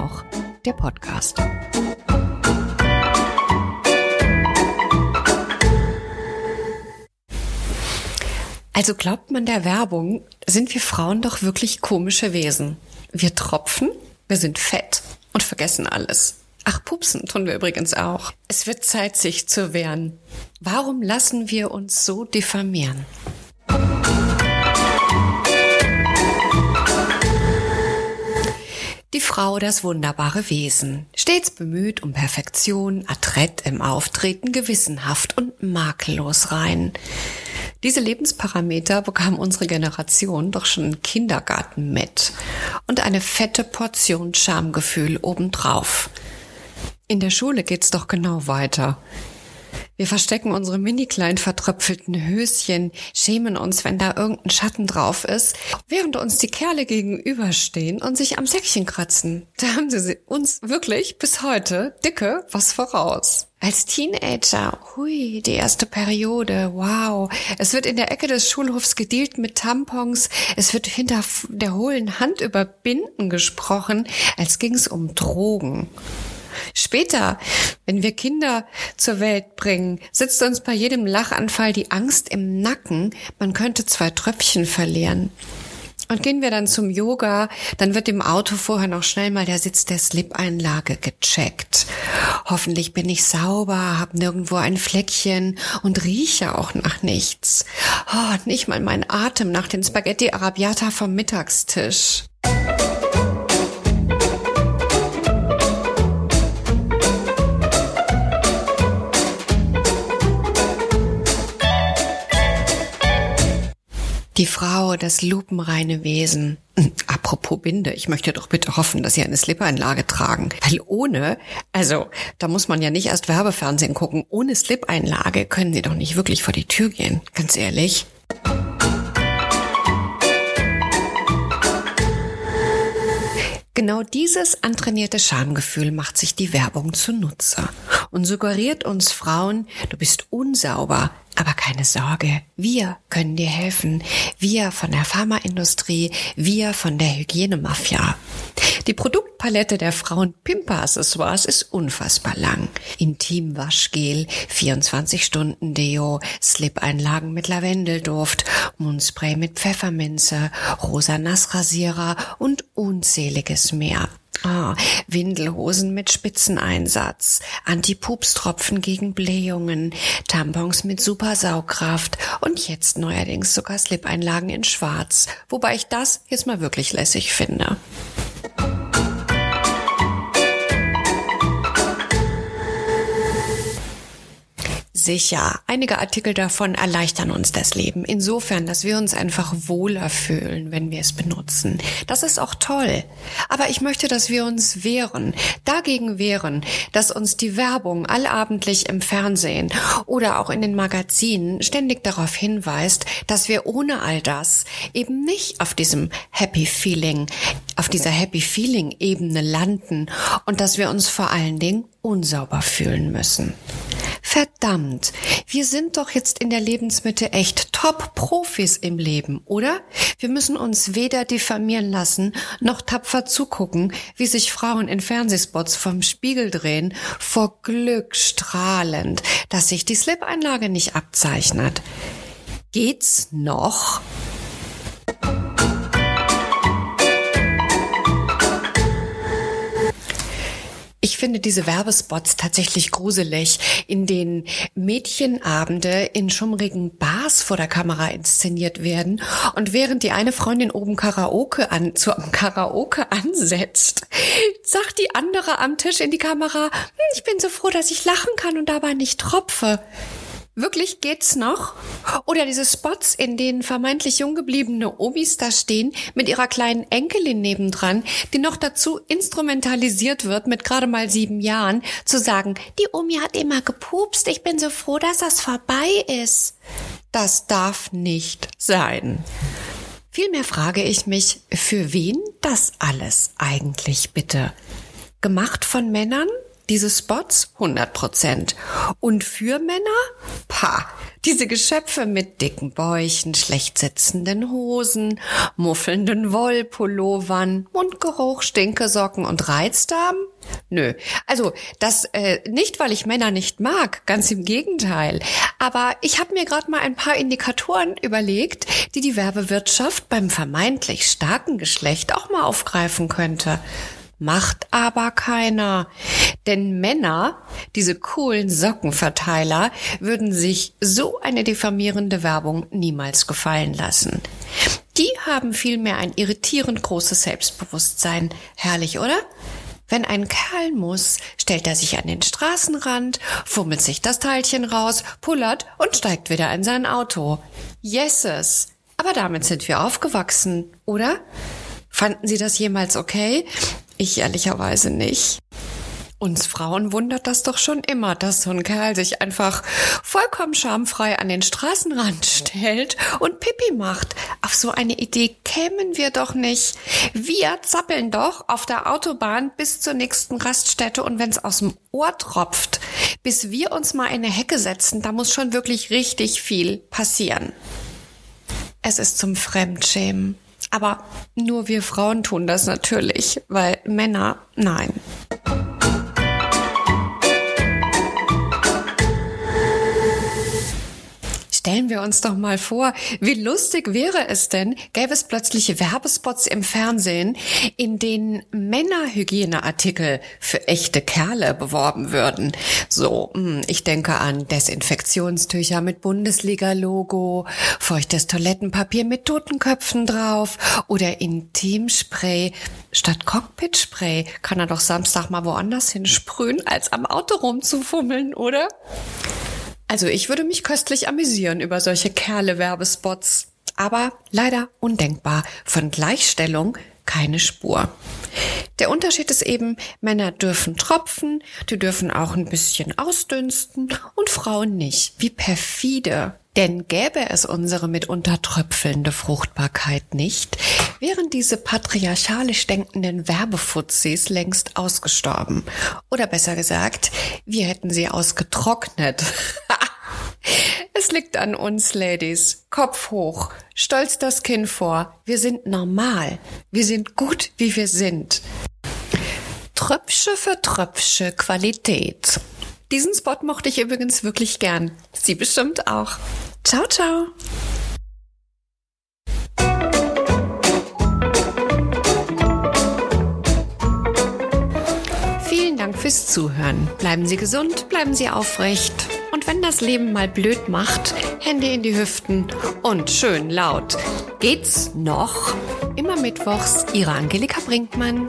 noch, der Podcast. Also glaubt man der Werbung, sind wir Frauen doch wirklich komische Wesen. Wir tropfen, wir sind fett und vergessen alles. Ach, pupsen tun wir übrigens auch. Es wird Zeit, sich zu wehren. Warum lassen wir uns so diffamieren? Die Frau das wunderbare Wesen, stets bemüht um Perfektion, adrett im Auftreten, gewissenhaft und makellos rein. Diese Lebensparameter bekam unsere Generation doch schon im Kindergarten mit und eine fette Portion Schamgefühl obendrauf. In der Schule geht's doch genau weiter. Wir verstecken unsere mini klein vertröpfelten Höschen, schämen uns, wenn da irgendein Schatten drauf ist, während uns die Kerle gegenüberstehen und sich am Säckchen kratzen. Da haben sie uns wirklich bis heute dicke was voraus. Als Teenager, hui, die erste Periode, wow. Es wird in der Ecke des Schulhofs gedealt mit Tampons. Es wird hinter der hohlen Hand über Binden gesprochen, als ging's um Drogen. Später, wenn wir Kinder zur Welt bringen, sitzt uns bei jedem Lachanfall die Angst im Nacken, man könnte zwei Tröpfchen verlieren. Und gehen wir dann zum Yoga, dann wird im Auto vorher noch schnell mal der Sitz der Slip-Einlage gecheckt. Hoffentlich bin ich sauber, hab nirgendwo ein Fleckchen und rieche auch nach nichts. Oh, nicht mal mein Atem nach den Spaghetti Arabiata vom Mittagstisch. Die Frau, das lupenreine Wesen. Hm, apropos Binde, ich möchte doch bitte hoffen, dass Sie eine Slip-Einlage tragen. Weil ohne, also da muss man ja nicht erst Werbefernsehen gucken, ohne Slip-Einlage können Sie doch nicht wirklich vor die Tür gehen. Ganz ehrlich. Genau dieses antrainierte Schamgefühl macht sich die Werbung zunutze und suggeriert uns Frauen, du bist unsauber, aber keine Sorge, wir können dir helfen. Wir von der Pharmaindustrie, wir von der Hygienemafia. Die Produktpalette der Frauen Pimper Accessoires ist unfassbar lang. Intimwaschgel, 24 Stunden Deo, Slip-Einlagen mit Lavendelduft, Mundspray mit Pfefferminze, rosa Nassrasierer und unzähliges mehr. Ah, Windelhosen mit Spitzeneinsatz, Antipupstropfen gegen Blähungen, Tampons mit Supersaugkraft. Und jetzt neuerdings sogar Slip-Einlagen in Schwarz, wobei ich das jetzt mal wirklich lässig finde. Sicher, einige Artikel davon erleichtern uns das Leben, insofern, dass wir uns einfach wohler fühlen, wenn wir es benutzen. Das ist auch toll. Aber ich möchte, dass wir uns wehren, dagegen wehren, dass uns die Werbung allabendlich im Fernsehen oder auch in den Magazinen ständig darauf hinweist, dass wir ohne all das eben nicht auf diesem Happy Feeling, auf dieser Happy Feeling Ebene landen und dass wir uns vor allen Dingen unsauber fühlen müssen. Verdammt, wir sind doch jetzt in der Lebensmitte echt Top-Profis im Leben, oder? Wir müssen uns weder diffamieren lassen, noch tapfer zugucken, wie sich Frauen in Fernsehspots vom Spiegel drehen, vor Glück strahlend, dass sich die Slip-Einlage nicht abzeichnet. Geht's noch? Finde diese Werbespots tatsächlich gruselig, in denen Mädchenabende in schummrigen Bars vor der Kamera inszeniert werden und während die eine Freundin oben Karaoke an, zur Karaoke ansetzt, sagt die andere am Tisch in die Kamera, hm, ich bin so froh, dass ich lachen kann und dabei nicht tropfe. Wirklich geht's noch? Oder diese Spots, in denen vermeintlich jung gebliebene Omis da stehen, mit ihrer kleinen Enkelin nebendran, die noch dazu instrumentalisiert wird mit gerade mal sieben Jahren, zu sagen, die Omi hat immer gepupst, ich bin so froh, dass das vorbei ist. Das darf nicht sein. Vielmehr frage ich mich, für wen das alles eigentlich bitte? Gemacht von Männern? Diese Spots 100 Prozent. Und für Männer? Pah, diese Geschöpfe mit dicken Bäuchen, schlecht sitzenden Hosen, muffelnden Wollpullovern, Mundgeruch, Stinkesocken und Reizdarm? Nö. Also das äh, nicht, weil ich Männer nicht mag, ganz im Gegenteil. Aber ich habe mir gerade mal ein paar Indikatoren überlegt, die die Werbewirtschaft beim vermeintlich starken Geschlecht auch mal aufgreifen könnte. Macht aber keiner. Denn Männer, diese coolen Sockenverteiler, würden sich so eine diffamierende Werbung niemals gefallen lassen. Die haben vielmehr ein irritierend großes Selbstbewusstsein. Herrlich, oder? Wenn ein Kerl muss, stellt er sich an den Straßenrand, fummelt sich das Teilchen raus, pullert und steigt wieder in sein Auto. Yeses. Aber damit sind wir aufgewachsen, oder? Fanden Sie das jemals okay? Ich ehrlicherweise nicht. Uns Frauen wundert das doch schon immer, dass so ein Kerl sich einfach vollkommen schamfrei an den Straßenrand stellt und Pipi macht. Auf so eine Idee kämen wir doch nicht. Wir zappeln doch auf der Autobahn bis zur nächsten Raststätte und wenn's aus dem Ohr tropft, bis wir uns mal in eine Hecke setzen, da muss schon wirklich richtig viel passieren. Es ist zum Fremdschämen. Aber nur wir Frauen tun das natürlich, weil Männer, nein. Stellen wir uns doch mal vor, wie lustig wäre es denn, gäbe es plötzlich Werbespots im Fernsehen, in denen Männerhygieneartikel für echte Kerle beworben würden. So, hm, ich denke an Desinfektionstücher mit Bundesliga-Logo, feuchtes Toilettenpapier mit Totenköpfen drauf oder Intimspray. Statt Cockpitspray kann er doch Samstag mal woanders hinsprühen, als am Auto rumzufummeln, oder? Also ich würde mich köstlich amüsieren über solche Kerle-Werbespots. Aber leider undenkbar. Von Gleichstellung keine Spur. Der Unterschied ist eben, Männer dürfen tropfen, die dürfen auch ein bisschen ausdünsten und Frauen nicht. Wie perfide. Denn gäbe es unsere mitunter tröpfelnde Fruchtbarkeit nicht, wären diese patriarchalisch denkenden Werbefuzis längst ausgestorben. Oder besser gesagt, wir hätten sie ausgetrocknet. Es liegt an uns, Ladies. Kopf hoch, stolz das Kinn vor. Wir sind normal. Wir sind gut, wie wir sind. Tröpfche für Tröpfche Qualität. Diesen Spot mochte ich übrigens wirklich gern. Sie bestimmt auch. Ciao, ciao. Vielen Dank fürs Zuhören. Bleiben Sie gesund, bleiben Sie aufrecht. Und wenn das Leben mal blöd macht, Hände in die Hüften und schön laut. Geht's noch? Immer mittwochs, Ihre Angelika Brinkmann.